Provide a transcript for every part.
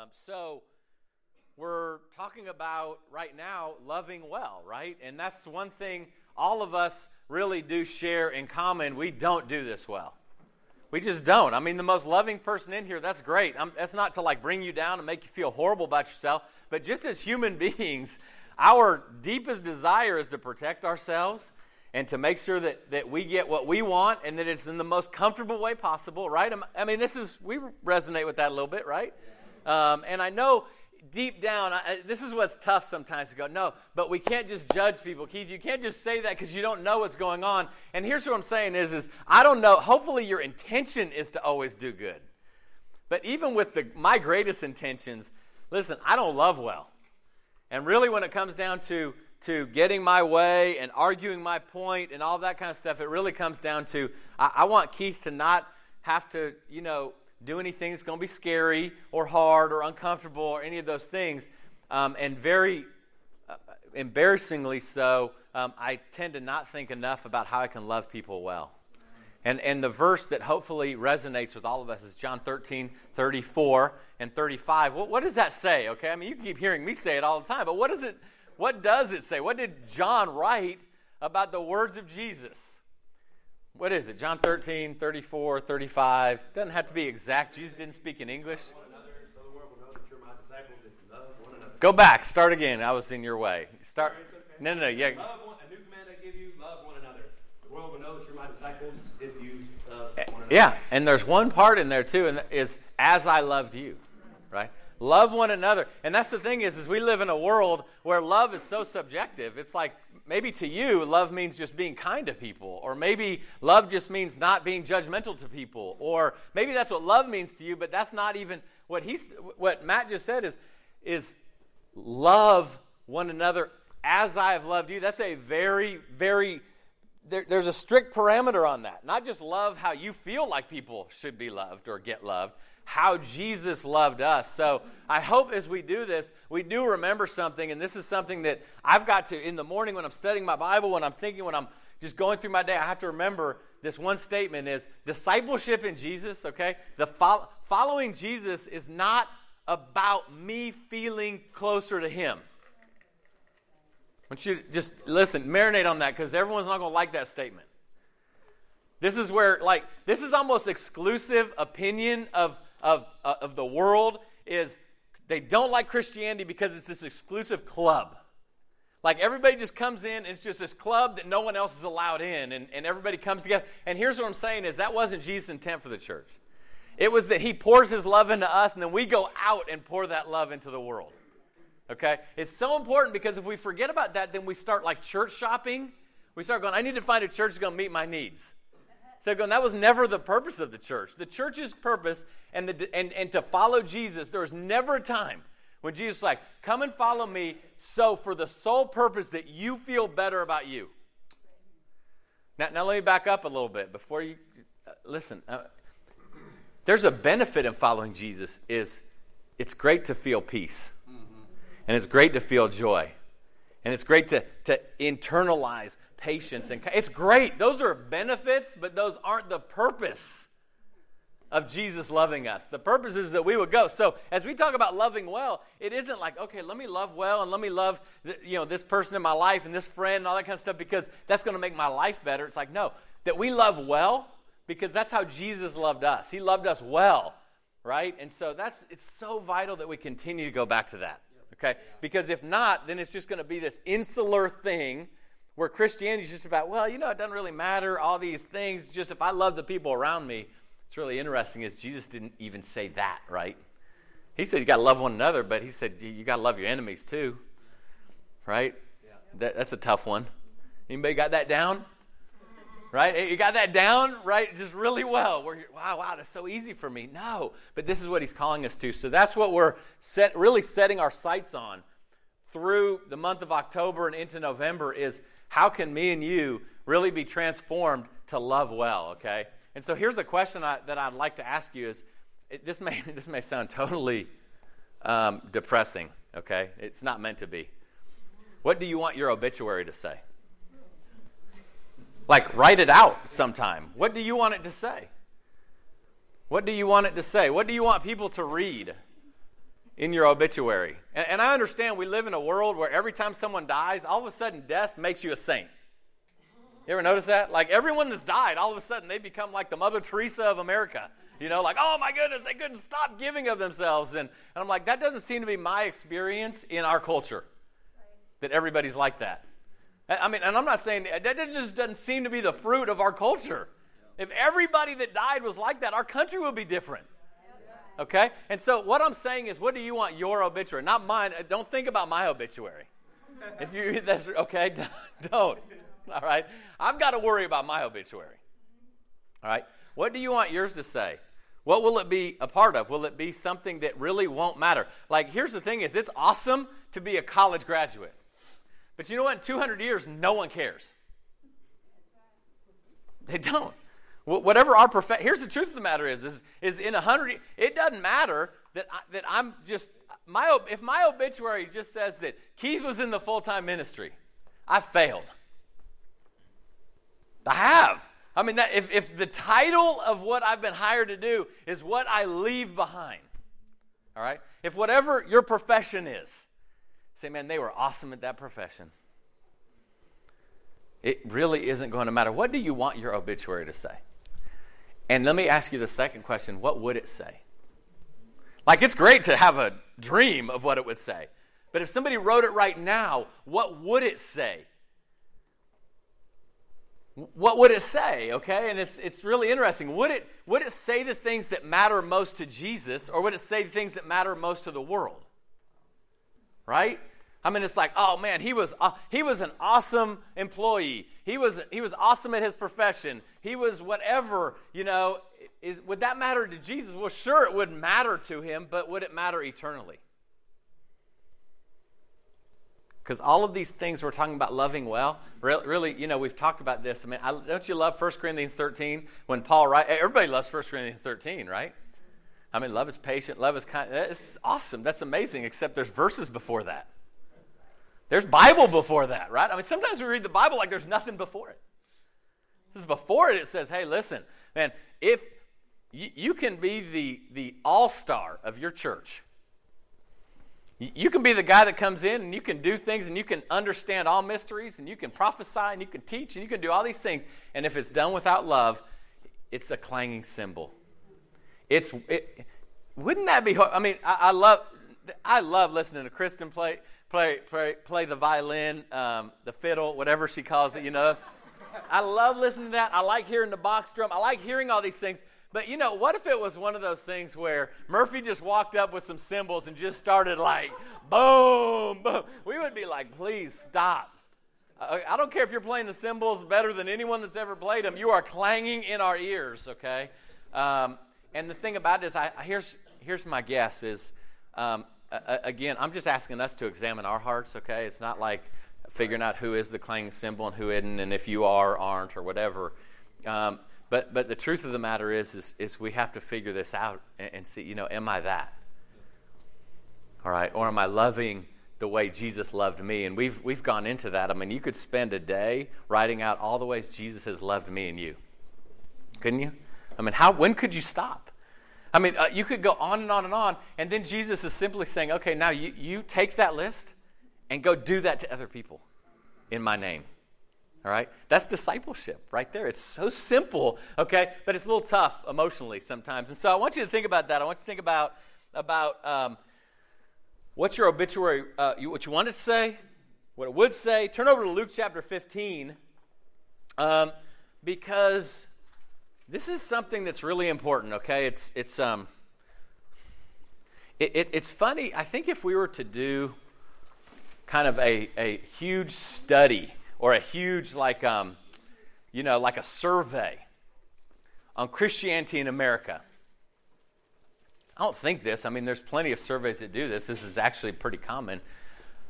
Um, so we're talking about right now loving well, right? And that's one thing all of us really do share in common. We don't do this well. We just don't. I mean, the most loving person in here, that's great. I'm, that's not to like bring you down and make you feel horrible about yourself, but just as human beings, our deepest desire is to protect ourselves and to make sure that, that we get what we want and that it's in the most comfortable way possible, right? I mean, this is, we resonate with that a little bit, right? Um, and I know deep down, I, this is what's tough sometimes to go, no, but we can't just judge people. Keith, you can't just say that because you don't know what's going on. And here's what I'm saying is, is I don't know, hopefully your intention is to always do good. But even with the, my greatest intentions, listen, I don't love well. And really when it comes down to, to getting my way and arguing my point and all that kind of stuff, it really comes down to I, I want Keith to not have to, you know, do anything that's going to be scary or hard or uncomfortable or any of those things. Um, and very uh, embarrassingly so, um, I tend to not think enough about how I can love people well. And, and the verse that hopefully resonates with all of us is John 13, 34 and 35. What, what does that say? Okay, I mean, you keep hearing me say it all the time, but what, does it, what does it say? What did John write about the words of Jesus? What is it? John 13, 34, 35. Doesn't have to be exact. Jesus didn't speak in English. Go back. Start again. I was in your way. Start. No, no, no. Yeah. Love one, a new command I give you: love one another. The world will know that you're my disciples if you love one eh, another. Yeah, and there's one part in there too, and is as I loved you, right? Love one another. And that's the thing is, is we live in a world where love is so subjective. It's like maybe to you, love means just being kind to people. Or maybe love just means not being judgmental to people. Or maybe that's what love means to you, but that's not even what he's what Matt just said is is love one another as I have loved you. That's a very, very there, there's a strict parameter on that. Not just love how you feel like people should be loved or get loved, how Jesus loved us. So I hope as we do this, we do remember something. And this is something that I've got to, in the morning when I'm studying my Bible, when I'm thinking, when I'm just going through my day, I have to remember this one statement is discipleship in Jesus, okay? The fo- following Jesus is not about me feeling closer to Him. I want you to just listen, marinate on that because everyone's not going to like that statement. This is where, like, this is almost exclusive opinion of of, uh, of the world is they don't like Christianity because it's this exclusive club. Like everybody just comes in, it's just this club that no one else is allowed in, and, and everybody comes together. And here's what I'm saying is that wasn't Jesus' intent for the church. It was that he pours his love into us, and then we go out and pour that love into the world. Okay? It's so important because if we forget about that, then we start like church shopping. We start going, I need to find a church that's going to meet my needs. So going, that was never the purpose of the church. The church's purpose and, the, and, and to follow Jesus, there was never a time when Jesus was like, come and follow me, so for the sole purpose that you feel better about you. Now, now let me back up a little bit before you uh, listen. Uh, there's a benefit in following Jesus is it's great to feel peace. Mm-hmm. And it's great to feel joy. And it's great to, to internalize patience and it's great. Those are benefits, but those aren't the purpose of Jesus loving us. The purpose is that we would go. So as we talk about loving well, it isn't like, okay, let me love well and let me love you know this person in my life and this friend and all that kind of stuff because that's going to make my life better. It's like, no, that we love well because that's how Jesus loved us. He loved us well, right? And so that's it's so vital that we continue to go back to that. Okay? Because if not, then it's just going to be this insular thing where Christianity is just about, well, you know, it doesn't really matter, all these things, just if I love the people around me. It's really interesting is Jesus didn't even say that, right? He said you got to love one another, but he said you got to love your enemies too, right? Yeah. That, that's a tough one. Anybody got that down? Right? You got that down, right? Just really well. Where wow, wow, that's so easy for me. No, but this is what he's calling us to. So that's what we're set, really setting our sights on through the month of October and into November is how can me and you really be transformed to love well, okay? And so here's a question I, that I'd like to ask you is it, this, may, this may sound totally um, depressing, okay? It's not meant to be. What do you want your obituary to say? Like, write it out sometime. What do you want it to say? What do you want it to say? What do you want people to read? in your obituary. And, and, I understand we live in a world where every time someone dies, all of a sudden death makes you a saint. You ever notice that? Like everyone that's died, all of a sudden they become like the Mother Teresa of America. You know, like, oh my goodness, they couldn't stop giving of themselves. And, and I'm like, that doesn't seem to be my experience in our culture, that everybody's like that. I mean, and I'm not saying that just doesn't seem to be the fruit of our culture. If everybody that died was like that, our country would be different. Okay? And so what I'm saying is, what do you want your obituary? Not mine. Don't think about my obituary. If you that's okay, don't. All right? I've got to worry about my obituary. All right? What do you want yours to say? What will it be a part of? Will it be something that really won't matter? Like here's the thing is it's awesome to be a college graduate. But you know what? In 200 years no one cares. They don't. Whatever our profession, here's the truth of the matter is, is, is in hundred, it doesn't matter that, I, that I'm just, my, if my obituary just says that Keith was in the full time ministry, I failed. I have. I mean, that, if, if the title of what I've been hired to do is what I leave behind, all right? If whatever your profession is, say, man, they were awesome at that profession. It really isn't going to matter. What do you want your obituary to say? And let me ask you the second question what would it say? Like, it's great to have a dream of what it would say. But if somebody wrote it right now, what would it say? What would it say? Okay, and it's, it's really interesting. Would it, would it say the things that matter most to Jesus, or would it say the things that matter most to the world? Right? I mean, it's like, oh man, he was uh, he was an awesome employee. He was he was awesome at his profession. He was whatever, you know. Is, would that matter to Jesus? Well, sure, it would matter to him, but would it matter eternally? Because all of these things we're talking about loving well, really, you know, we've talked about this. I mean, I, don't you love 1 Corinthians 13 when Paul writes? Everybody loves 1 Corinthians 13, right? I mean, love is patient, love is kind. It's awesome. That's amazing. Except there's verses before that. There's Bible before that, right? I mean, sometimes we read the Bible like there's nothing before it. This is before it. It says, "Hey, listen, man. If you, you can be the the all star of your church, you can be the guy that comes in and you can do things and you can understand all mysteries and you can prophesy and you can teach and you can do all these things. And if it's done without love, it's a clanging cymbal. It's it, wouldn't that be? I mean, I, I love I love listening to Kristen play play, play, play the violin, um, the fiddle, whatever she calls it, you know. I love listening to that. I like hearing the box drum. I like hearing all these things. But you know, what if it was one of those things where Murphy just walked up with some cymbals and just started like, boom, boom? We would be like, please stop. I don't care if you're playing the cymbals better than anyone that's ever played them. You are clanging in our ears, okay? Um, and the thing about it is, I, here's, here's my guess is um, again, I'm just asking us to examine our hearts, okay? It's not like figuring out who is the clanging cymbal and who isn't, and if you are, aren't, or whatever. Um, but, but the truth of the matter is, is, is we have to figure this out and, and see, you know, am I that? All right? Or am I loving the way Jesus loved me? And we've, we've gone into that. I mean, you could spend a day writing out all the ways Jesus has loved me and you. Couldn't you? I mean, how, when could you stop? I mean, uh, you could go on and on and on, and then Jesus is simply saying, okay, now you, you take that list and go do that to other people in my name. All right? That's discipleship right there. It's so simple, okay? But it's a little tough emotionally sometimes. And so I want you to think about that. I want you to think about, about um, what your obituary, uh, you, what you wanted to say, what it would say. Turn over to Luke chapter 15 um, because this is something that's really important, okay? It's, it's, um, it, it, it's funny. I think if we were to do kind of a, a huge study or a huge, like, um, you know, like a survey on Christianity in America, I don't think this. I mean, there's plenty of surveys that do this. This is actually pretty common.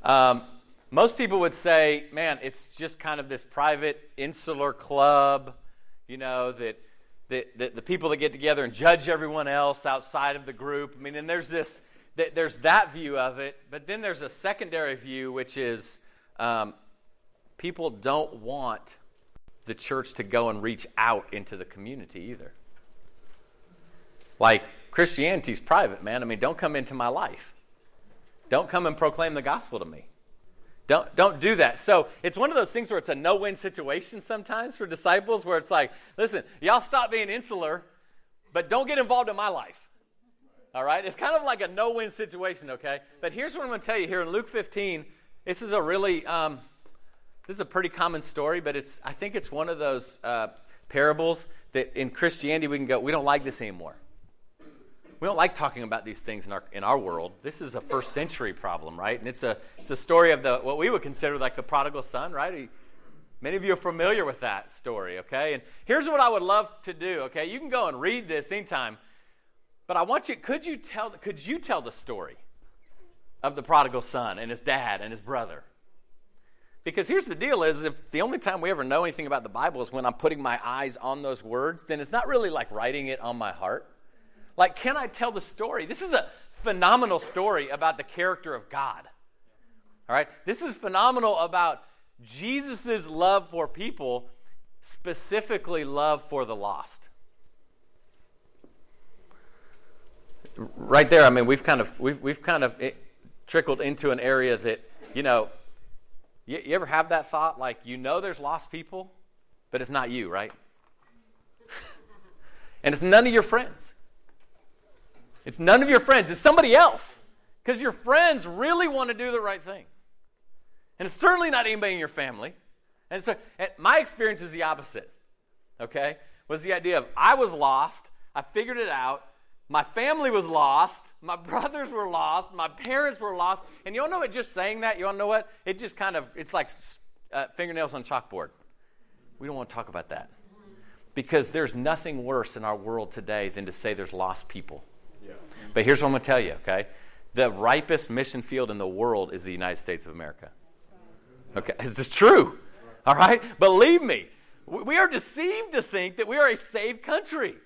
Um, most people would say, man, it's just kind of this private, insular club, you know, that the, the, the, people that get together and judge everyone else outside of the group. I mean, and there's this, there's that view of it, but then there's a secondary view, which is um, people don't want the church to go and reach out into the community either. Like, Christianity's private, man. I mean, don't come into my life. Don't come and proclaim the gospel to me. Don't, don't do that. So it's one of those things where it's a no win situation sometimes for disciples, where it's like, listen, y'all stop being insular, but don't get involved in my life. All right? It's kind of like a no win situation, okay? But here's what I'm going to tell you here in Luke 15. This is a really, um, this is a pretty common story, but it's, I think it's one of those uh, parables that in Christianity we can go, we don't like this anymore. We don't like talking about these things in our, in our world. This is a first century problem, right? And it's a, it's a story of the, what we would consider like the prodigal son, right? He, many of you are familiar with that story, okay? And here's what I would love to do, okay? You can go and read this anytime, but I want you, could you tell, could you tell the story of the prodigal son and his dad and his brother? Because here's the deal is if the only time we ever know anything about the Bible is when I'm putting my eyes on those words, then it's not really like writing it on my heart. Like, can I tell the story? This is a phenomenal story about the character of God. All right? This is phenomenal about Jesus' love for people, specifically love for the lost. Right there, I mean, we've kind of we've we've kind of eh, trickled into an area that you know. You, you ever have that thought, like you know, there's lost people, but it's not you, right? and it's none of your friends. It's none of your friends, it's somebody else. Because your friends really want to do the right thing. And it's certainly not anybody in your family. And so and my experience is the opposite. Okay? Was the idea of I was lost, I figured it out, my family was lost, my brothers were lost, my parents were lost. And you all know what just saying that, you all know what? It just kind of, it's like uh, fingernails on chalkboard. We don't want to talk about that. Because there's nothing worse in our world today than to say there's lost people. Yeah. But here's what I'm going to tell you, okay? The ripest mission field in the world is the United States of America. Okay, is this true. All right? Believe me, we are deceived to think that we are a saved country.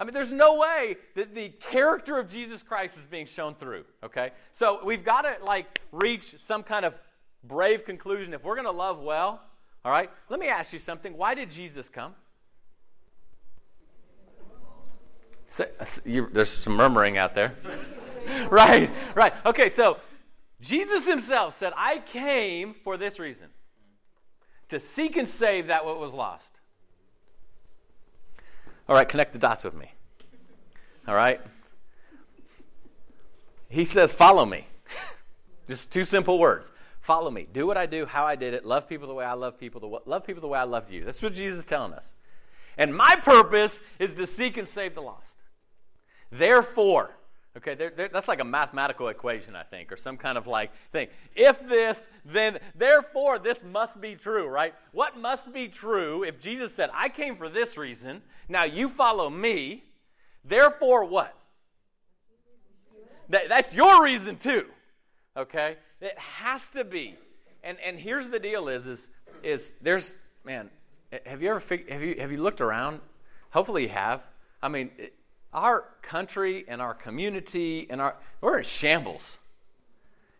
I mean, there's no way that the character of Jesus Christ is being shown through, okay? So we've got to, like, reach some kind of brave conclusion. If we're going to love well, all right, let me ask you something. Why did Jesus come? Uh, you, there's some murmuring out there. right, right. Okay, so Jesus himself said, I came for this reason to seek and save that what was lost. All right, connect the dots with me. All right? He says, Follow me. Just two simple words. Follow me. Do what I do, how I did it. Love people the way I love people. The, love people the way I loved you. That's what Jesus is telling us. And my purpose is to seek and save the lost. Therefore, okay, they're, they're, that's like a mathematical equation, I think, or some kind of like thing. If this, then therefore this must be true, right? What must be true if Jesus said, I came for this reason, now you follow me, therefore what? That, that's your reason too, okay? It has to be. And, and here's the deal is, is, is there's, man, have you ever, fig- have you, have you looked around? Hopefully you have. I mean, our country and our community and our we're in shambles.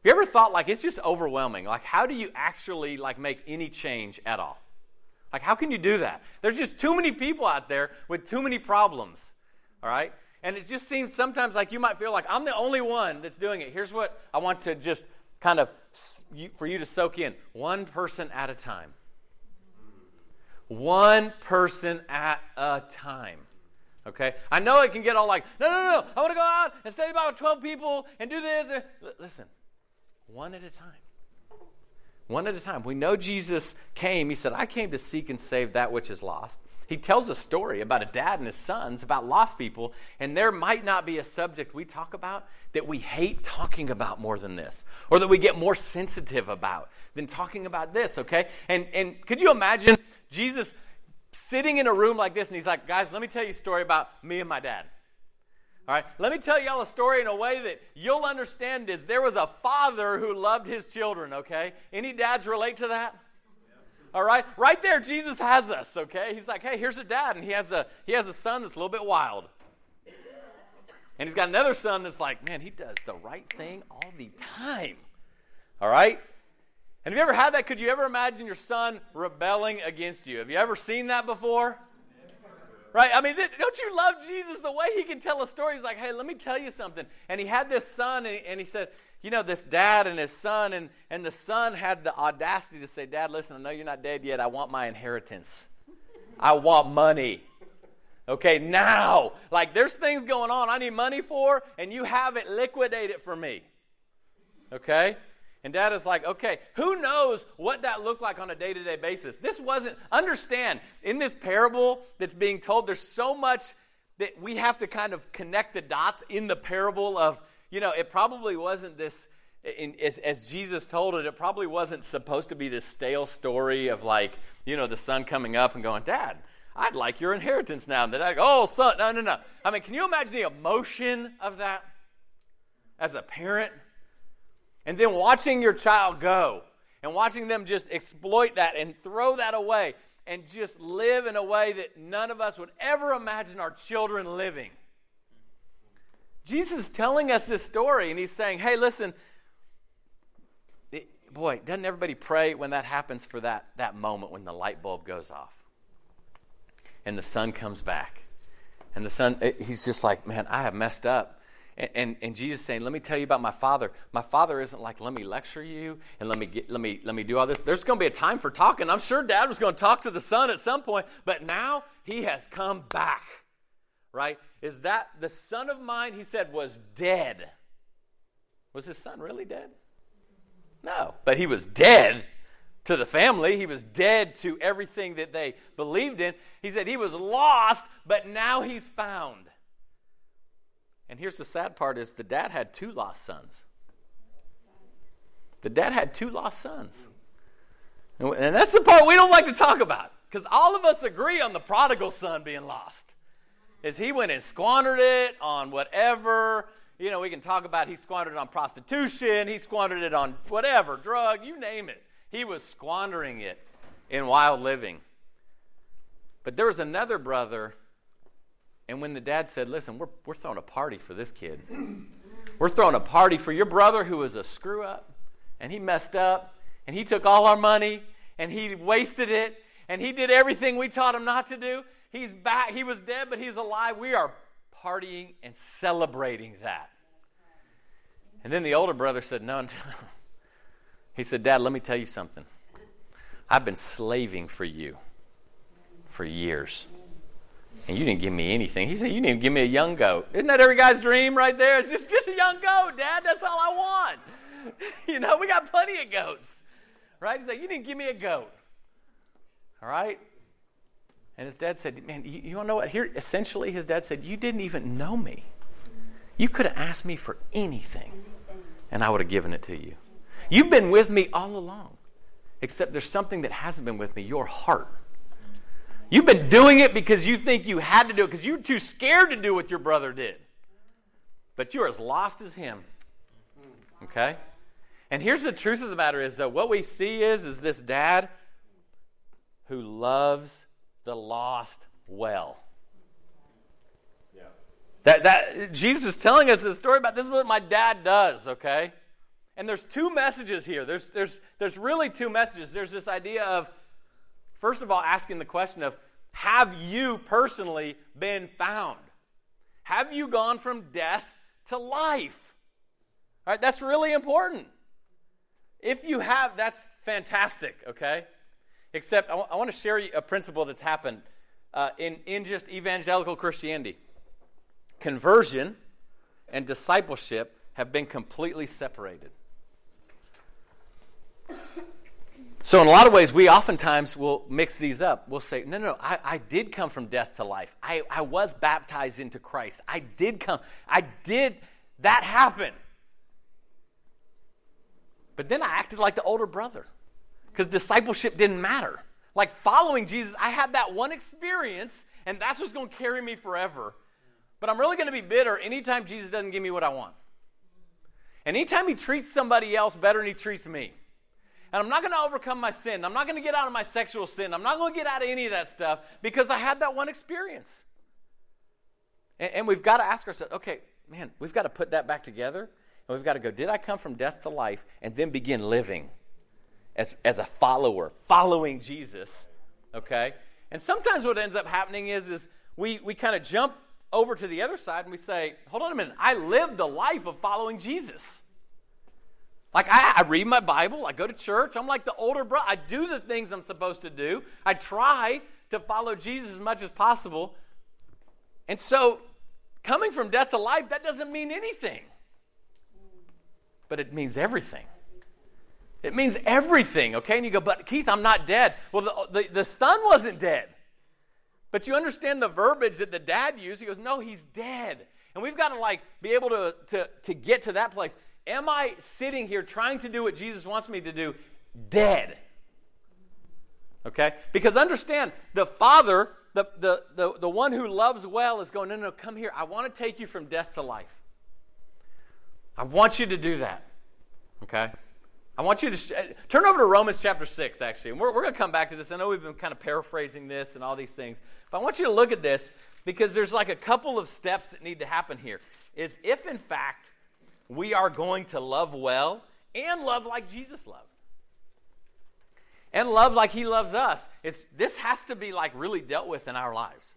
Have you ever thought like it's just overwhelming? Like how do you actually like make any change at all? Like how can you do that? There's just too many people out there with too many problems. All right? And it just seems sometimes like you might feel like I'm the only one that's doing it. Here's what I want to just kind of for you to soak in. One person at a time. One person at a time. Okay? I know it can get all like, no, no, no, I want to go out and study about 12 people and do this. Listen, one at a time. One at a time. We know Jesus came. He said, I came to seek and save that which is lost. He tells a story about a dad and his sons, about lost people, and there might not be a subject we talk about that we hate talking about more than this, or that we get more sensitive about than talking about this, okay? And, and could you imagine Jesus sitting in a room like this and he's like, guys, let me tell you a story about me and my dad. All right, let me tell y'all a story in a way that you'll understand is there was a father who loved his children, okay? Any dads relate to that? All right? Right there Jesus has us, okay? He's like, "Hey, here's a dad and he has a he has a son that's a little bit wild." And he's got another son that's like, "Man, he does the right thing all the time." All right? And have you ever had that? Could you ever imagine your son rebelling against you? Have you ever seen that before? Right? I mean, don't you love Jesus the way he can tell a story? He's like, hey, let me tell you something. And he had this son, and he, said, you know, this dad and his son, and, and the son had the audacity to say, Dad, listen, I know you're not dead yet. I want my inheritance. I want money. Okay, now. Like, there's things going on I need money for, and you have it. Liquidate it for me. Okay? And dad is like, okay, who knows what that looked like on a day to day basis? This wasn't, understand, in this parable that's being told, there's so much that we have to kind of connect the dots in the parable of, you know, it probably wasn't this, in, as, as Jesus told it, it probably wasn't supposed to be this stale story of like, you know, the son coming up and going, Dad, I'd like your inheritance now. And the dad, oh, son, no, no, no. I mean, can you imagine the emotion of that as a parent? And then watching your child go and watching them just exploit that and throw that away and just live in a way that none of us would ever imagine our children living. Jesus is telling us this story and he's saying, hey, listen, it, boy, doesn't everybody pray when that happens for that, that moment when the light bulb goes off and the son comes back? And the son, he's just like, man, I have messed up. And, and, Jesus saying, let me tell you about my father. My father isn't like, let me lecture you and let me, get, let me, let me do all this. There's going to be a time for talking. I'm sure dad was going to talk to the son at some point, but now he has come back, right? Is that the son of mine, he said, was dead. Was his son really dead? No, but he was dead to the family. He was dead to everything that they believed in. He said he was lost, but now he's found. And here's the sad part is the dad had two lost sons. The dad had two lost sons. And that's the part we don't like to talk about because all of us agree on the prodigal son being lost. Is he went and squandered it on whatever, you know, we can talk about he squandered it on prostitution, he squandered it on whatever, drug, you name it. He was squandering it in wild living. But there was another brother and when the dad said, Listen, we're, we're throwing a party for this kid, we're throwing a party for your brother who was a screw up, and he messed up, and he took all our money, and he wasted it, and he did everything we taught him not to do. He's back. He was dead, but he's alive. We are partying and celebrating that. And then the older brother said, No, no. He said, Dad, let me tell you something. I've been slaving for you for years. And you didn't give me anything. He said, You didn't even give me a young goat. Isn't that every guy's dream right there? It's just, just a young goat, Dad. That's all I want. you know, we got plenty of goats. Right? He's like, You didn't give me a goat. All right? And his dad said, Man, you, you don't know what? Here, essentially, his dad said, You didn't even know me. You could have asked me for anything, and I would have given it to you. You've been with me all along, except there's something that hasn't been with me your heart. You've been doing it because you think you had to do it because you're too scared to do what your brother did. But you're as lost as him. Okay? And here's the truth of the matter is that what we see is is this dad who loves the lost well. Yeah. That that Jesus is telling us a story about this is what my dad does, okay? And there's two messages here. There's there's there's really two messages. There's this idea of First of all, asking the question of have you personally been found? Have you gone from death to life? All right, that's really important. If you have, that's fantastic, okay? Except I, w- I want to share a principle that's happened uh, in, in just evangelical Christianity. Conversion and discipleship have been completely separated. So, in a lot of ways, we oftentimes will mix these up. We'll say, no, no, I, I did come from death to life. I, I was baptized into Christ. I did come. I did, that happen. But then I acted like the older brother because discipleship didn't matter. Like following Jesus, I had that one experience, and that's what's going to carry me forever. But I'm really going to be bitter anytime Jesus doesn't give me what I want. And anytime he treats somebody else better than he treats me. And I'm not going to overcome my sin. I'm not going to get out of my sexual sin. I'm not going to get out of any of that stuff because I had that one experience. And, and we've got to ask ourselves okay, man, we've got to put that back together. And we've got to go, did I come from death to life? And then begin living as, as a follower, following Jesus. Okay? And sometimes what ends up happening is, is we, we kind of jump over to the other side and we say, hold on a minute, I lived the life of following Jesus. Like, I, I read my Bible, I go to church, I'm like the older brother. I do the things I'm supposed to do, I try to follow Jesus as much as possible. And so, coming from death to life, that doesn't mean anything. But it means everything. It means everything, okay? And you go, but Keith, I'm not dead. Well, the, the, the son wasn't dead. But you understand the verbiage that the dad used. He goes, no, he's dead. And we've got to like be able to, to, to get to that place. Am I sitting here trying to do what Jesus wants me to do dead? Okay? Because understand, the Father, the, the, the, the one who loves well, is going, no, no, come here. I want to take you from death to life. I want you to do that. Okay? I want you to sh- turn over to Romans chapter 6, actually. And we're, we're going to come back to this. I know we've been kind of paraphrasing this and all these things. But I want you to look at this because there's like a couple of steps that need to happen here. Is if, in fact, we are going to love well and love like Jesus loved. And love like he loves us. Is this has to be like really dealt with in our lives.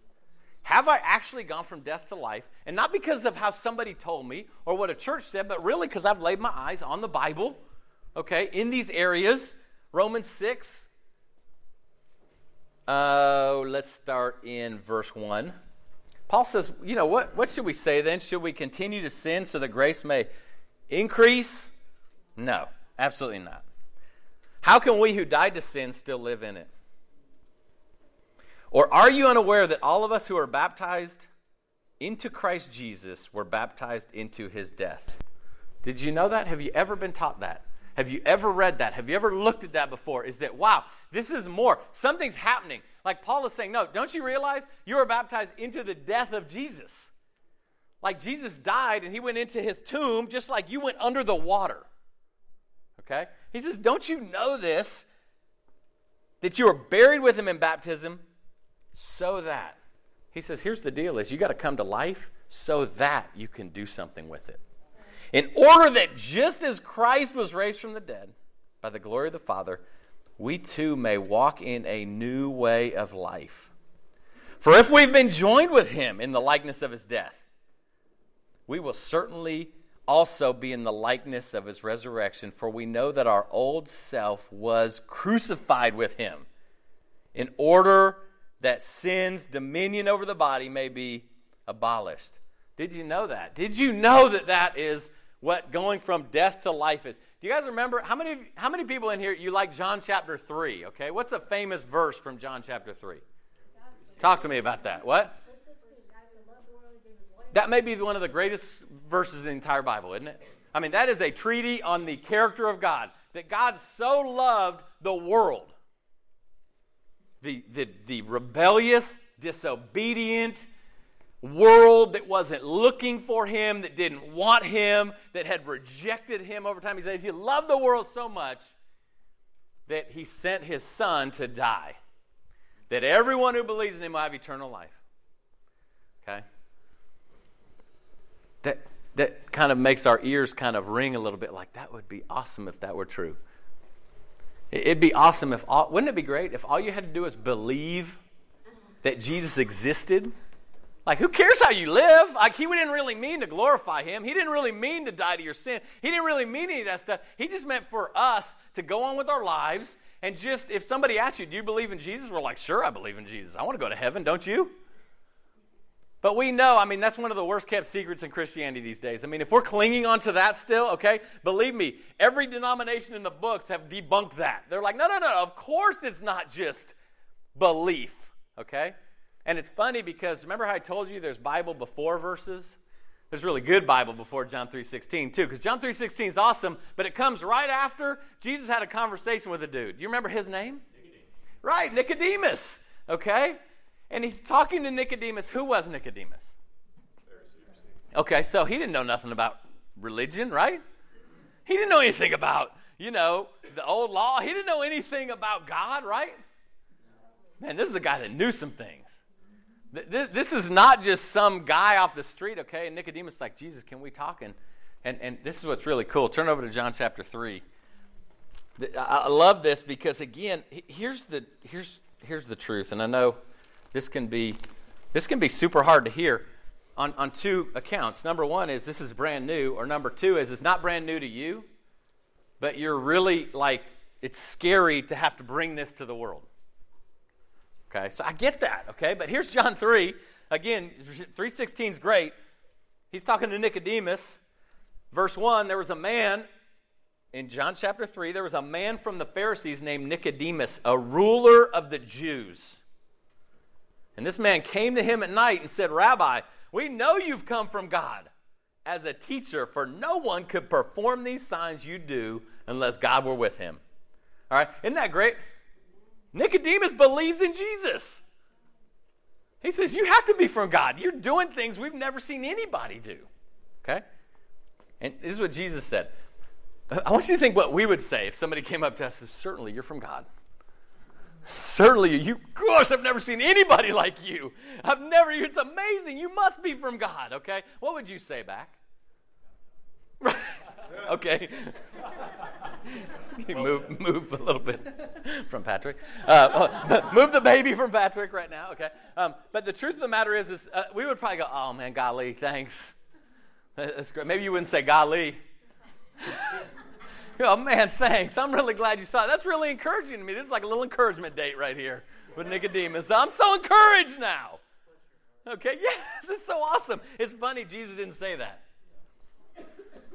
Have I actually gone from death to life? And not because of how somebody told me or what a church said, but really because I've laid my eyes on the Bible, okay, in these areas. Romans 6. Uh, let's start in verse 1. Paul says, you know, what, what should we say then? Should we continue to sin so that grace may increase? No, absolutely not. How can we who died to sin still live in it? Or are you unaware that all of us who are baptized into Christ Jesus were baptized into his death? Did you know that? Have you ever been taught that? Have you ever read that? Have you ever looked at that before? Is that, wow, this is more. Something's happening. Like Paul is saying, no, don't you realize you were baptized into the death of Jesus? Like Jesus died and he went into his tomb just like you went under the water. Okay? He says, don't you know this? That you were buried with him in baptism so that. He says, here's the deal is you got to come to life so that you can do something with it. In order that just as Christ was raised from the dead by the glory of the Father, we too may walk in a new way of life. For if we've been joined with him in the likeness of his death, we will certainly also be in the likeness of his resurrection, for we know that our old self was crucified with him in order that sin's dominion over the body may be abolished. Did you know that? Did you know that that is what going from death to life is? Do you guys remember how many how many people in here you like John chapter 3, okay? What's a famous verse from John chapter 3? Talk to me about that. What? That may be one of the greatest verses in the entire Bible, isn't it? I mean, that is a treaty on the character of God. That God so loved the world, the, the, the rebellious, disobedient world that wasn't looking for him, that didn't want him, that had rejected him over time. He said he loved the world so much that he sent his son to die. That everyone who believes in him will have eternal life. Okay? that, that kind of makes our ears kind of ring a little bit like that would be awesome if that were true. It'd be awesome if all, wouldn't it be great if all you had to do was believe that Jesus existed? Like, who cares how you live? Like, he didn't really mean to glorify him. He didn't really mean to die to your sin. He didn't really mean any of that stuff. He just meant for us to go on with our lives and just, if somebody asks you, do you believe in Jesus? We're like, sure, I believe in Jesus. I want to go to heaven, don't you? But we know, I mean, that's one of the worst kept secrets in Christianity these days. I mean, if we're clinging on to that still, okay, believe me, every denomination in the books have debunked that. They're like, no, no, no, of course it's not just belief, okay? And it's funny because remember how I told you there's Bible before verses? There's really good Bible before John 3.16 too, because John 3.16 is awesome, but it comes right after Jesus had a conversation with a dude. Do you remember his name? Nicodemus. Right, Nicodemus, okay? And he's talking to Nicodemus. Who was Nicodemus? Okay, so he didn't know nothing about religion, right? He didn't know anything about, you know, the old law. He didn't know anything about God, right? Man, this is a guy that knew some things. This is not just some guy off the street, okay? And Nicodemus like, Jesus, can we talk? And, and, and this is what's really cool. Turn over to John chapter 3. I love this because, again, here's the, here's, here's the truth. And I know this can be this can be super hard to hear on, on two accounts. Number one is this is brand new, or number two is it's not brand new to you, but you're really like, it's scary to have to bring this to the world. Okay, so I get that, okay? But here's John 3. Again, 316 is great. He's talking to Nicodemus. Verse 1 there was a man in John chapter 3, there was a man from the Pharisees named Nicodemus, a ruler of the Jews. And this man came to him at night and said, Rabbi, we know you've come from God as a teacher, for no one could perform these signs you do unless God were with him. All right, isn't that great? Nicodemus believes in Jesus. He says, You have to be from God. You're doing things we've never seen anybody do. Okay? And this is what Jesus said I want you to think what we would say if somebody came up to us and said, Certainly, you're from God. Certainly, you, gosh, I've never seen anybody like you. I've never, it's amazing. You must be from God, okay? What would you say back? okay. move, move a little bit from Patrick. Uh, move the baby from Patrick right now, okay? Um, but the truth of the matter is, is uh, we would probably go, oh man, golly, thanks. That's great. Maybe you wouldn't say golly. oh man, thanks. I'm really glad you saw it. That's really encouraging to me. This is like a little encouragement date right here with Nicodemus. I'm so encouraged now. Okay, yes, this is so awesome. It's funny, Jesus didn't say that.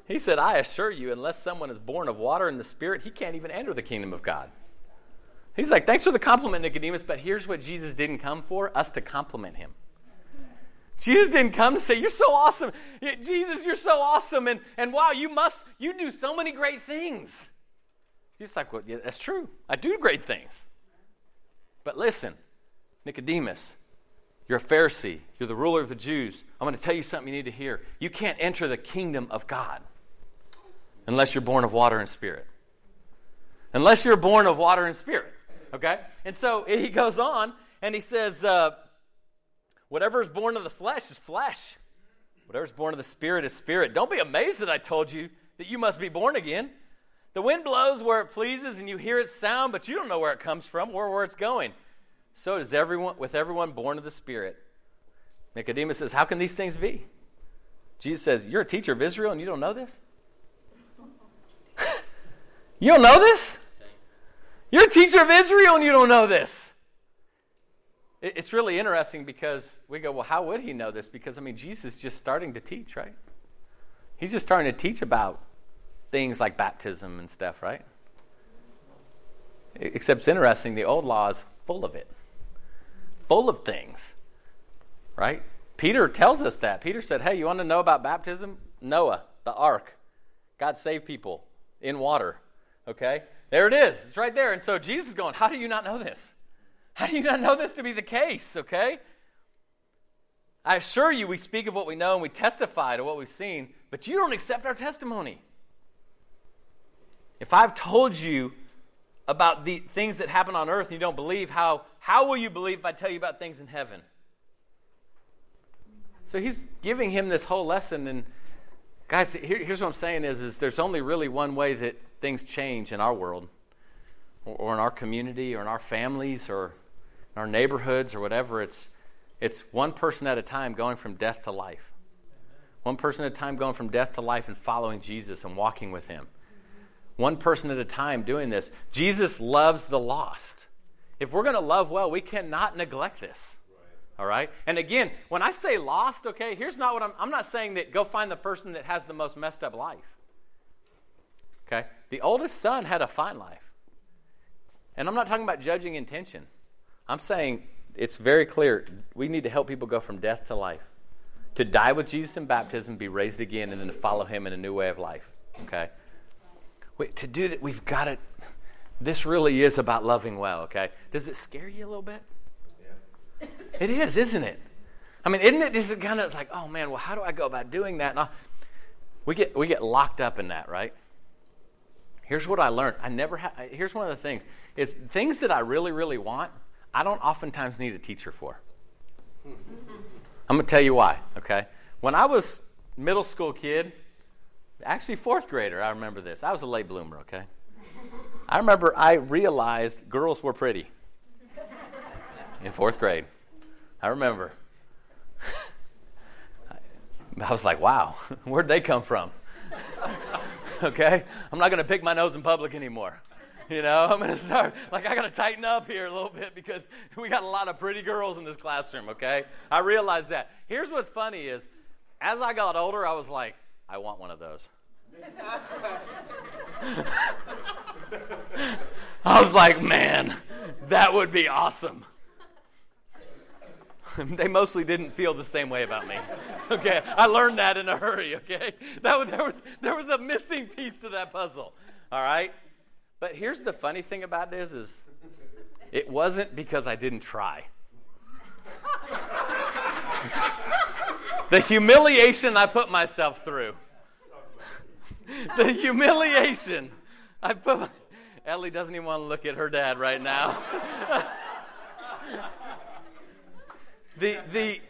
He said, I assure you, unless someone is born of water and the Spirit, he can't even enter the kingdom of God. He's like, thanks for the compliment, Nicodemus, but here's what Jesus didn't come for us to compliment him. Jesus didn't come to say, You're so awesome. Jesus, you're so awesome. And, and wow, you must, you do so many great things. He's like, Well, yeah, that's true. I do great things. But listen, Nicodemus, you're a Pharisee. You're the ruler of the Jews. I'm going to tell you something you need to hear. You can't enter the kingdom of God unless you're born of water and spirit. Unless you're born of water and spirit. Okay? And so he goes on and he says, uh, Whatever is born of the flesh is flesh. Whatever is born of the spirit is spirit. Don't be amazed that I told you that you must be born again. The wind blows where it pleases and you hear its sound, but you don't know where it comes from or where it's going. So does everyone with everyone born of the Spirit. Nicodemus says, How can these things be? Jesus says, You're a teacher of Israel and you don't know this? You don't know this? You're a teacher of Israel and you don't know this. It's really interesting because we go, well, how would he know this? Because, I mean, Jesus is just starting to teach, right? He's just starting to teach about things like baptism and stuff, right? Except it's interesting, the old law is full of it, full of things, right? Peter tells us that. Peter said, hey, you want to know about baptism? Noah, the ark. God saved people in water, okay? There it is. It's right there. And so Jesus is going, how do you not know this? How do you not know this to be the case, okay? I assure you, we speak of what we know and we testify to what we've seen, but you don't accept our testimony. If I've told you about the things that happen on earth and you don't believe, how, how will you believe if I tell you about things in heaven? So he's giving him this whole lesson. And guys, here, here's what I'm saying is, is there's only really one way that things change in our world or, in our community or in our families or in our neighborhoods or whatever, it's, it's one person at a time going from death to life. One person at a time going from death to life and following Jesus and walking with him. One person at a time doing this. Jesus loves the lost. If we're going to love well, we cannot neglect this. All right? And again, when I say lost, okay, here's not what I'm I'm not saying that go find the person that has the most messed up life. Okay? The oldest son had a fine life. And I'm not talking about judging intention. I'm saying it's very clear we need to help people go from death to life. To die with Jesus in baptism, be raised again, and then to follow him in a new way of life. Okay? Wait, to do that, we've got to. This really is about loving well, okay? Does it scare you a little bit? Yeah. It is, isn't it? I mean, isn't it just kind of like, oh man, well, how do I go about doing that? And we get we get locked up in that, right? Here's what I learned. I never have. Here's one of the things: is things that I really, really want. I don't oftentimes need a teacher for. I'm going to tell you why, okay? When I was middle school kid, actually fourth grader, I remember this. I was a late bloomer, okay? I remember I realized girls were pretty in fourth grade. I remember. I was like, wow, where'd they come from? Okay? I'm not going to pick my nose in public anymore. You know, I'm going to start, like, I got to tighten up here a little bit because we got a lot of pretty girls in this classroom, okay? I realize that. Here's what's funny is, as I got older, I was like, I want one of those. I was like, man, that would be awesome. they mostly didn't feel the same way about me. Okay, I learned that in a hurry. Okay, that was, there was there was a missing piece to that puzzle. All right, but here's the funny thing about this is, it wasn't because I didn't try. the humiliation I put myself through. the humiliation I put. Ellie doesn't even want to look at her dad right now. The the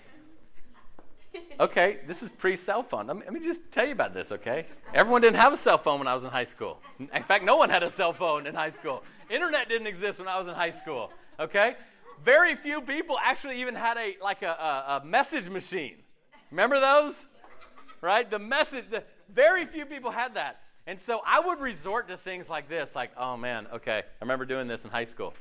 okay, this is pre cell phone. Let me, let me, just tell you about this, okay? Everyone didn't have a cell phone when I was in high school. In fact, no one had a cell phone in high school. Internet didn't exist when I was in high school, okay? Very few people actually even had a like a, a, a message machine. Remember those? Right? The message. The, very few people had that. And so I would resort to things like this, like, oh man, okay, I remember doing this in high school.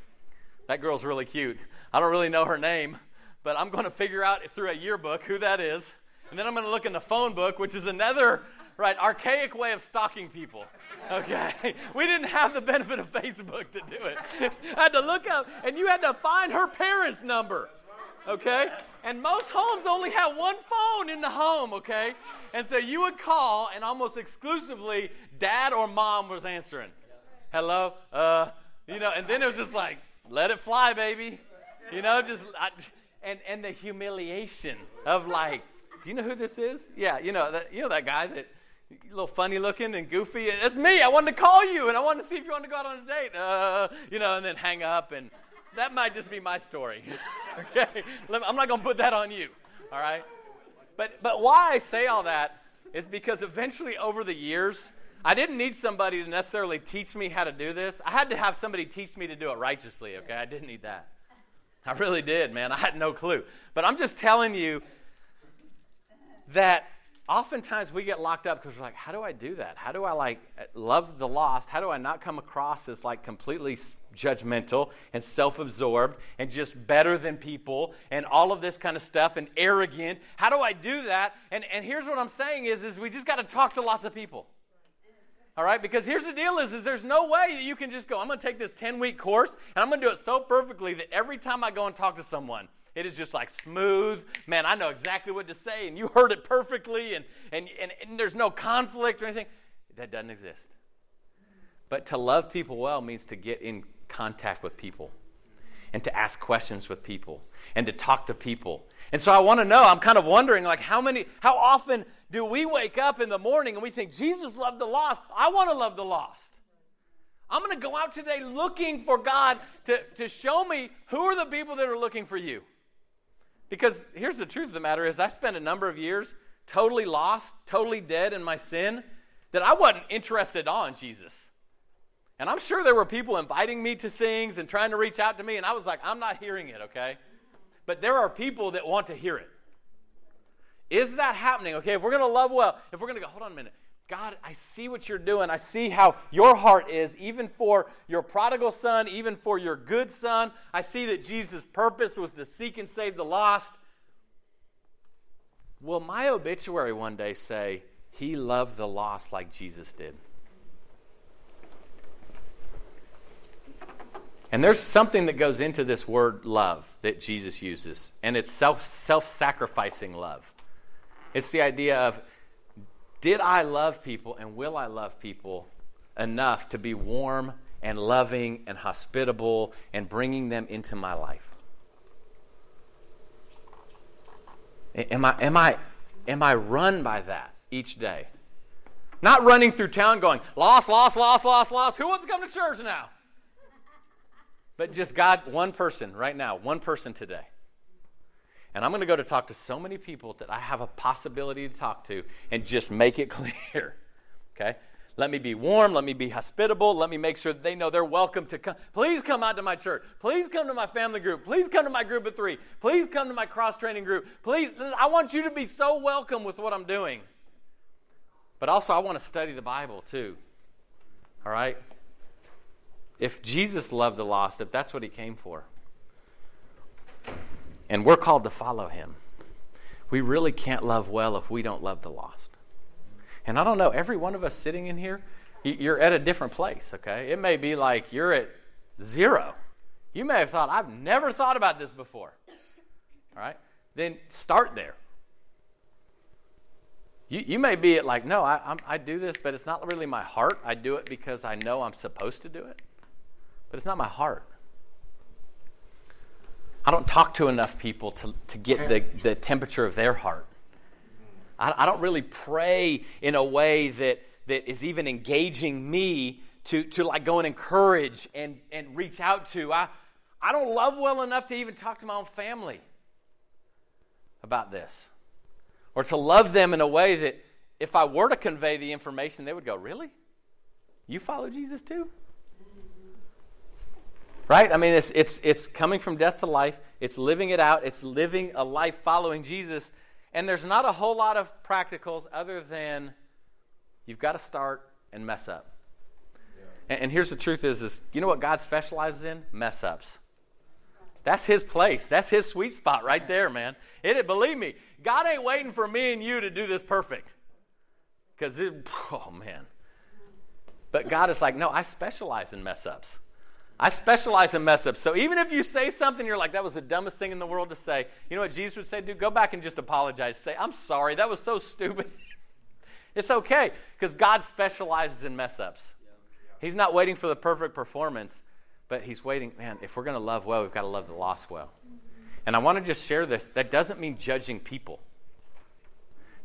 That girl's really cute. I don't really know her name, but I'm going to figure out through a yearbook who that is. And then I'm going to look in the phone book, which is another right archaic way of stalking people. Okay, we didn't have the benefit of Facebook to do it. I had to look up, and you had to find her parents' number. Okay, and most homes only have one phone in the home. Okay, and so you would call, and almost exclusively, dad or mom was answering. Hello, uh, you know, and then it was just like, let it fly, baby. You know, just I, and and the humiliation of like, do you know who this is? Yeah, you know that you know that guy that a little funny looking and goofy. That's me. I wanted to call you and I wanted to see if you want to go out on a date. Uh, you know, and then hang up and that might just be my story. okay, I'm not to put that on you. All right, but but why I say all that is because eventually over the years. I didn't need somebody to necessarily teach me how to do this. I had to have somebody teach me to do it righteously, okay? I didn't need that. I really did, man. I had no clue. But I'm just telling you that oftentimes we get locked up because we're like, how do I do that? How do I like love the lost? How do I not come across as like completely judgmental and self-absorbed and just better than people and all of this kind of stuff and arrogant? How do I do that? And and here's what I'm saying is is we just got to talk to lots of people. All right, because here's the deal is, is there's no way that you can just go, I'm going to take this 10 week course and I'm going to do it so perfectly that every time I go and talk to someone, it is just like smooth. Man, I know exactly what to say and you heard it perfectly and, and, and, and there's no conflict or anything. That doesn't exist. But to love people well means to get in contact with people and to ask questions with people and to talk to people. And so I want to know, I'm kind of wondering like how many how often do we wake up in the morning and we think Jesus loved the lost? I want to love the lost. I'm going to go out today looking for God to, to show me who are the people that are looking for you. Because here's the truth of the matter is I spent a number of years totally lost, totally dead in my sin, that I wasn't interested on Jesus. And I'm sure there were people inviting me to things and trying to reach out to me, and I was like, I'm not hearing it, okay? But there are people that want to hear it. Is that happening? Okay, if we're going to love well, if we're going to go, hold on a minute. God, I see what you're doing. I see how your heart is, even for your prodigal son, even for your good son. I see that Jesus' purpose was to seek and save the lost. Will my obituary one day say, He loved the lost like Jesus did? And there's something that goes into this word love that Jesus uses, and it's self sacrificing love. It's the idea of did I love people and will I love people enough to be warm and loving and hospitable and bringing them into my life? Am I, am I, am I run by that each day? Not running through town going, lost, lost, lost, lost, lost. Who wants to come to church now? But just God, one person right now, one person today. And I'm going to go to talk to so many people that I have a possibility to talk to and just make it clear. Okay? Let me be warm. Let me be hospitable. Let me make sure that they know they're welcome to come. Please come out to my church. Please come to my family group. Please come to my group of three. Please come to my cross training group. Please, I want you to be so welcome with what I'm doing. But also, I want to study the Bible too. All right? If Jesus loved the lost, if that's what he came for, and we're called to follow him, we really can't love well if we don't love the lost. And I don't know, every one of us sitting in here, you're at a different place, okay? It may be like you're at zero. You may have thought, I've never thought about this before. All right? Then start there. You, you may be at like, no, I, I'm, I do this, but it's not really my heart. I do it because I know I'm supposed to do it, but it's not my heart. I don't talk to enough people to, to get the, the temperature of their heart. I, I don't really pray in a way that, that is even engaging me to, to like go and encourage and, and reach out to. I, I don't love well enough to even talk to my own family about this or to love them in a way that if I were to convey the information, they would go, Really? You follow Jesus too? Right? I mean, it's, it's, it's coming from death to life, it's living it out, it's living a life following Jesus. And there's not a whole lot of practicals other than you've got to start and mess up. Yeah. And, and here's the truth is, is you know what God specializes in? Mess ups. That's his place. That's his sweet spot right there, man. It, believe me, God ain't waiting for me and you to do this perfect. Because, oh man. But God is like, no, I specialize in mess ups. I specialize in mess ups. So even if you say something, you're like, that was the dumbest thing in the world to say. You know what Jesus would say? Dude, go back and just apologize. Say, I'm sorry. That was so stupid. it's okay because God specializes in mess ups. He's not waiting for the perfect performance. But he's waiting, man, if we're going to love well, we've got to love the lost well. And I want to just share this. That doesn't mean judging people.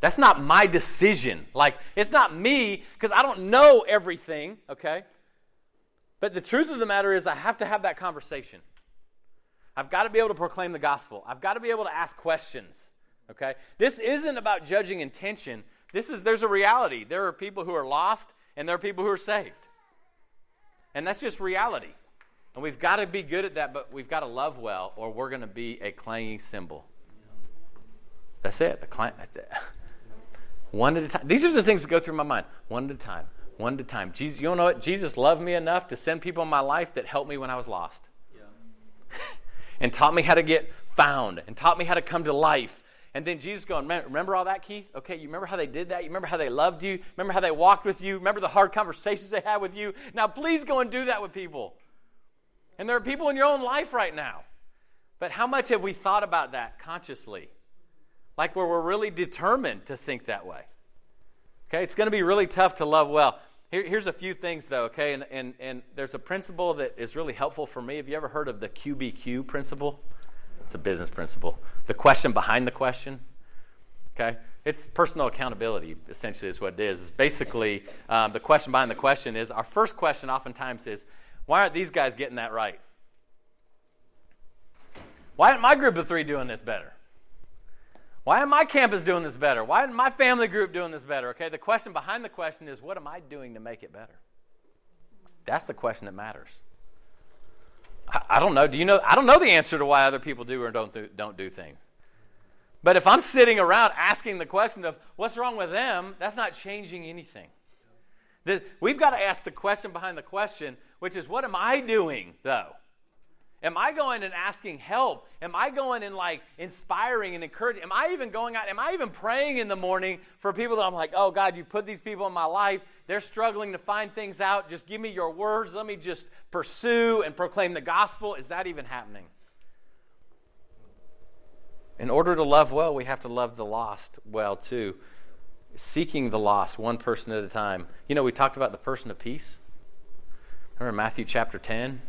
That's not my decision. Like, it's not me because I don't know everything, okay? But the truth of the matter is, I have to have that conversation. I've got to be able to proclaim the gospel. I've got to be able to ask questions, okay? This isn't about judging intention. This is, there's a reality. There are people who are lost and there are people who are saved. And that's just reality. And we've got to be good at that, but we've got to love well, or we're going to be a clanging cymbal. That's it. Clang, one at a time. These are the things that go through my mind. One at a time. One at a time. Jesus, you know what? Jesus loved me enough to send people in my life that helped me when I was lost. Yeah. and taught me how to get found and taught me how to come to life. And then Jesus going, remember all that, Keith? Okay, you remember how they did that? You remember how they loved you? Remember how they walked with you? Remember the hard conversations they had with you? Now, please go and do that with people. And there are people in your own life right now. But how much have we thought about that consciously? Like where we're really determined to think that way. Okay, it's going to be really tough to love well. Here, here's a few things, though, okay? And, and, and there's a principle that is really helpful for me. Have you ever heard of the QBQ principle? It's a business principle. The question behind the question, okay? It's personal accountability, essentially, is what it is. It's basically, um, the question behind the question is our first question oftentimes is, why aren't these guys getting that right? Why isn't my group of three doing this better? Why isn't my campus doing this better? Why isn't my family group doing this better? Okay, the question behind the question is what am I doing to make it better? That's the question that matters. I, I don't know. Do you know? I don't know the answer to why other people do or don't do, don't do things. But if I'm sitting around asking the question of what's wrong with them, that's not changing anything. We've got to ask the question behind the question, which is, what am I doing, though? Am I going and asking help? Am I going and like inspiring and encouraging? Am I even going out? Am I even praying in the morning for people that I'm like, oh God, you put these people in my life. They're struggling to find things out. Just give me your words. Let me just pursue and proclaim the gospel. Is that even happening? In order to love well, we have to love the lost well too seeking the lost one person at a time. You know, we talked about the person of peace. Remember Matthew chapter 10?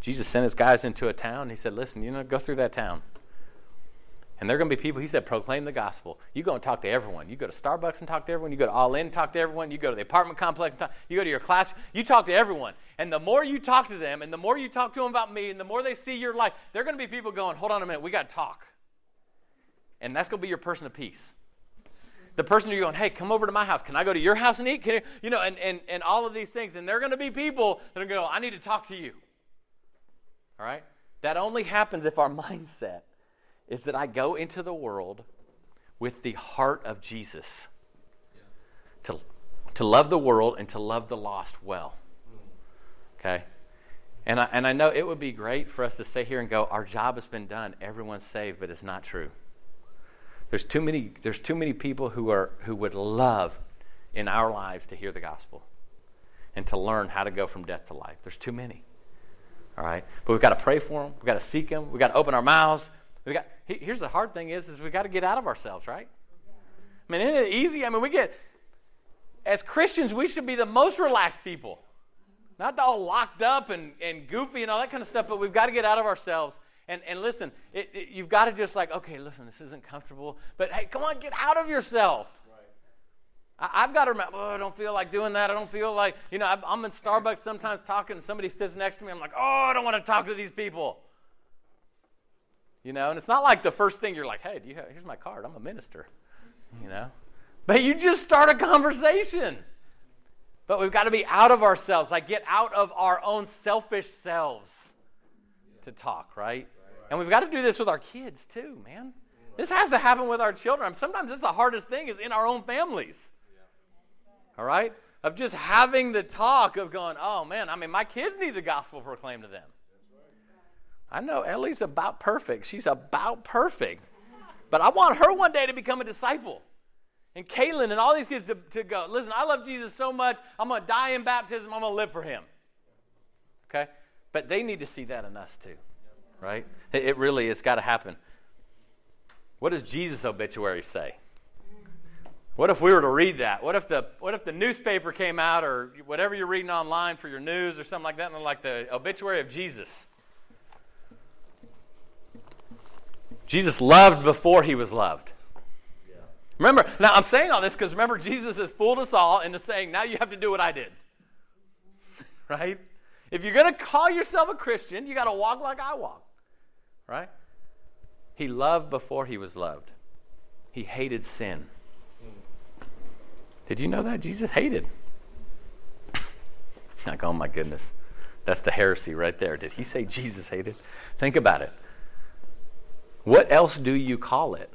Jesus sent his guys into a town. He said, Listen, you know, go through that town. And there are going to be people, he said, proclaim the gospel. You go and talk to everyone. You go to Starbucks and talk to everyone. You go to All In and talk to everyone. You go to the apartment complex and talk. You go to your class. You talk to everyone. And the more you talk to them, and the more you talk to them about me, and the more they see your life, they're going to be people going, hold on a minute, we got to talk. And that's going to be your person of peace the person you're going, hey, come over to my house. Can I go to your house and eat? Can you, you know, and, and, and all of these things. And there are going to be people that are going to go, I need to talk to you. All right? That only happens if our mindset is that I go into the world with the heart of Jesus. To, to love the world and to love the lost well. Okay? And I, and I know it would be great for us to sit here and go, our job has been done, everyone's saved, but it's not true. There's too many, there's too many people who, are, who would love in our lives to hear the gospel and to learn how to go from death to life. There's too many. All right? But we've got to pray for them. We've got to seek them. We've got to open our mouths. We got, here's the hard thing is, is we've got to get out of ourselves, right? I mean, isn't it easy? I mean, we get, as Christians, we should be the most relaxed people. Not all locked up and, and goofy and all that kind of stuff, but we've got to get out of ourselves. And, and listen, it, it, you've got to just like, okay, listen, this isn't comfortable, but hey, come on, get out of yourself. I, have got to remember, oh, I don't feel like doing that. I don't feel like, you know, I'm in Starbucks sometimes talking, and somebody sits next to me. I'm like, oh, I don't want to talk to these people. You know, and it's not like the first thing you're like, hey, do you have, here's my card. I'm a minister. You know, but you just start a conversation. But we've got to be out of ourselves, like get out of our own selfish selves to talk, right? And we've got to do this with our kids too, man. This has to happen with our children. Sometimes it's the hardest thing is in our own families. All right? Of just having the talk of going, oh man, I mean, my kids need the gospel proclaimed to them. I know Ellie's about perfect. She's about perfect. But I want her one day to become a disciple. And Caitlin and all these kids to, to go, listen, I love Jesus so much, I'm going to die in baptism, I'm going to live for him. Okay? But they need to see that in us too, right? It, really, it's got to happen. What does Jesus' obituary say? What if we were to read that? What if the what if the newspaper came out or whatever you're reading online for your news or something like that, and like the obituary of Jesus? Jesus loved before he was loved. Remember, now I'm saying all this because remember, Jesus has fooled us all into saying, now you have to do what I did. right? If you're going to call yourself a Christian, you got to walk like I walk. Right? He loved before he was loved, he hated sin. Did you know that? Jesus hated. like, oh my goodness. That's the heresy right there. Did he say Jesus hated? Think about it. What else do you call it?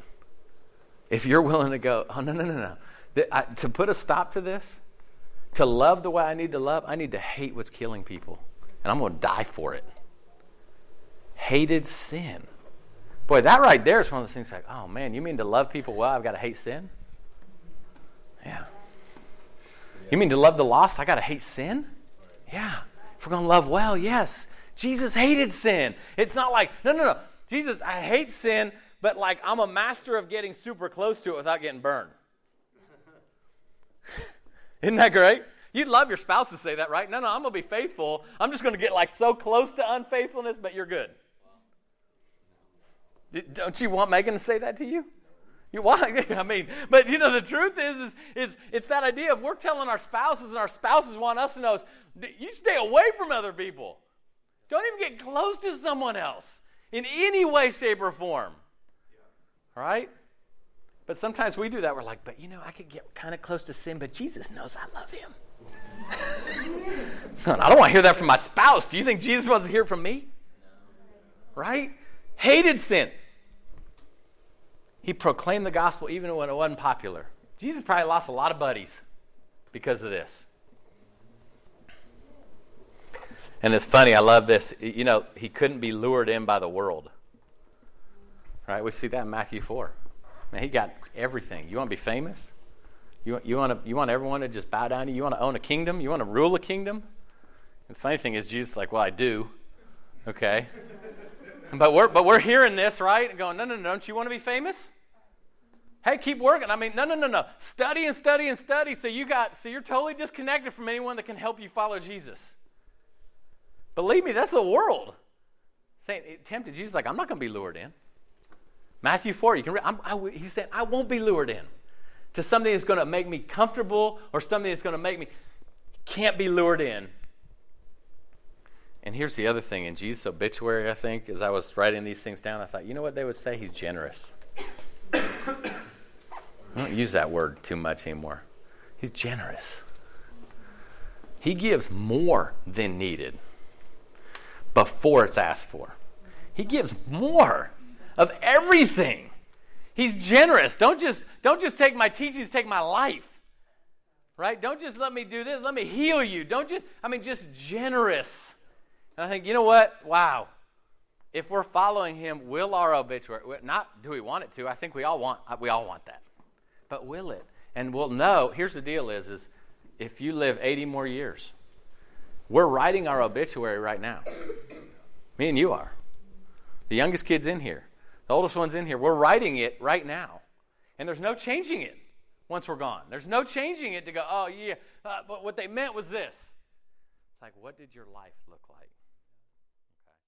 If you're willing to go, oh, no, no, no, no. I, to put a stop to this, to love the way I need to love, I need to hate what's killing people. And I'm going to die for it. Hated sin. Boy, that right there is one of those things like, oh man, you mean to love people well, I've got to hate sin? Yeah. You mean to love the lost, I got to hate sin? Yeah. If we're going to love well, yes. Jesus hated sin. It's not like, no, no, no. Jesus, I hate sin, but like I'm a master of getting super close to it without getting burned. Isn't that great? You'd love your spouse to say that, right? No, no, I'm going to be faithful. I'm just going to get like so close to unfaithfulness, but you're good. Don't you want Megan to say that to you? Want? I mean, but you know, the truth is, is, is it's that idea of we're telling our spouses, and our spouses want us to know, you stay away from other people. Don't even get close to someone else in any way, shape, or form. Right? But sometimes we do that. We're like, but you know, I could get kind of close to sin, but Jesus knows I love him. I don't want to hear that from my spouse. Do you think Jesus wants to hear from me? Right? Hated sin. He proclaimed the gospel even when it wasn't popular. Jesus probably lost a lot of buddies because of this. And it's funny, I love this. You know, he couldn't be lured in by the world. Right? We see that in Matthew 4. Man, he got everything. You want to be famous? You, you, want to, you want everyone to just bow down to you? You want to own a kingdom? You want to rule a kingdom? And the funny thing is, Jesus is like, well, I do. Okay. but, we're, but we're hearing this, right? And going, no, no, no, don't you want to be famous? Hey, keep working. I mean, no, no, no, no. Study and study and study so you got so you're totally disconnected from anyone that can help you follow Jesus. Believe me, that's the world. Saying, tempted Jesus, like, I'm not going to be lured in. Matthew 4, you can read, I, he said, I won't be lured in to something that's going to make me comfortable or something that's going to make me, can't be lured in. And here's the other thing in Jesus' obituary, I think, as I was writing these things down, I thought, you know what they would say? He's generous. I don't use that word too much anymore. He's generous. He gives more than needed before it's asked for. He gives more of everything. He's generous. Don't just, don't just take my teachings, take my life. right? Don't just let me do this. Let me heal you. Don't just, I mean, just generous. And I think, you know what? Wow. If we're following him, will our obituary, not do we want it to? I think we all want, we all want that. But will it? And we'll know, here's the deal is, is if you live 80 more years, we're writing our obituary right now. Me and you are. The youngest kid's in here. The oldest one's in here. We're writing it right now. And there's no changing it once we're gone. There's no changing it to go, oh, yeah, uh, but what they meant was this. It's like, what did your life look like?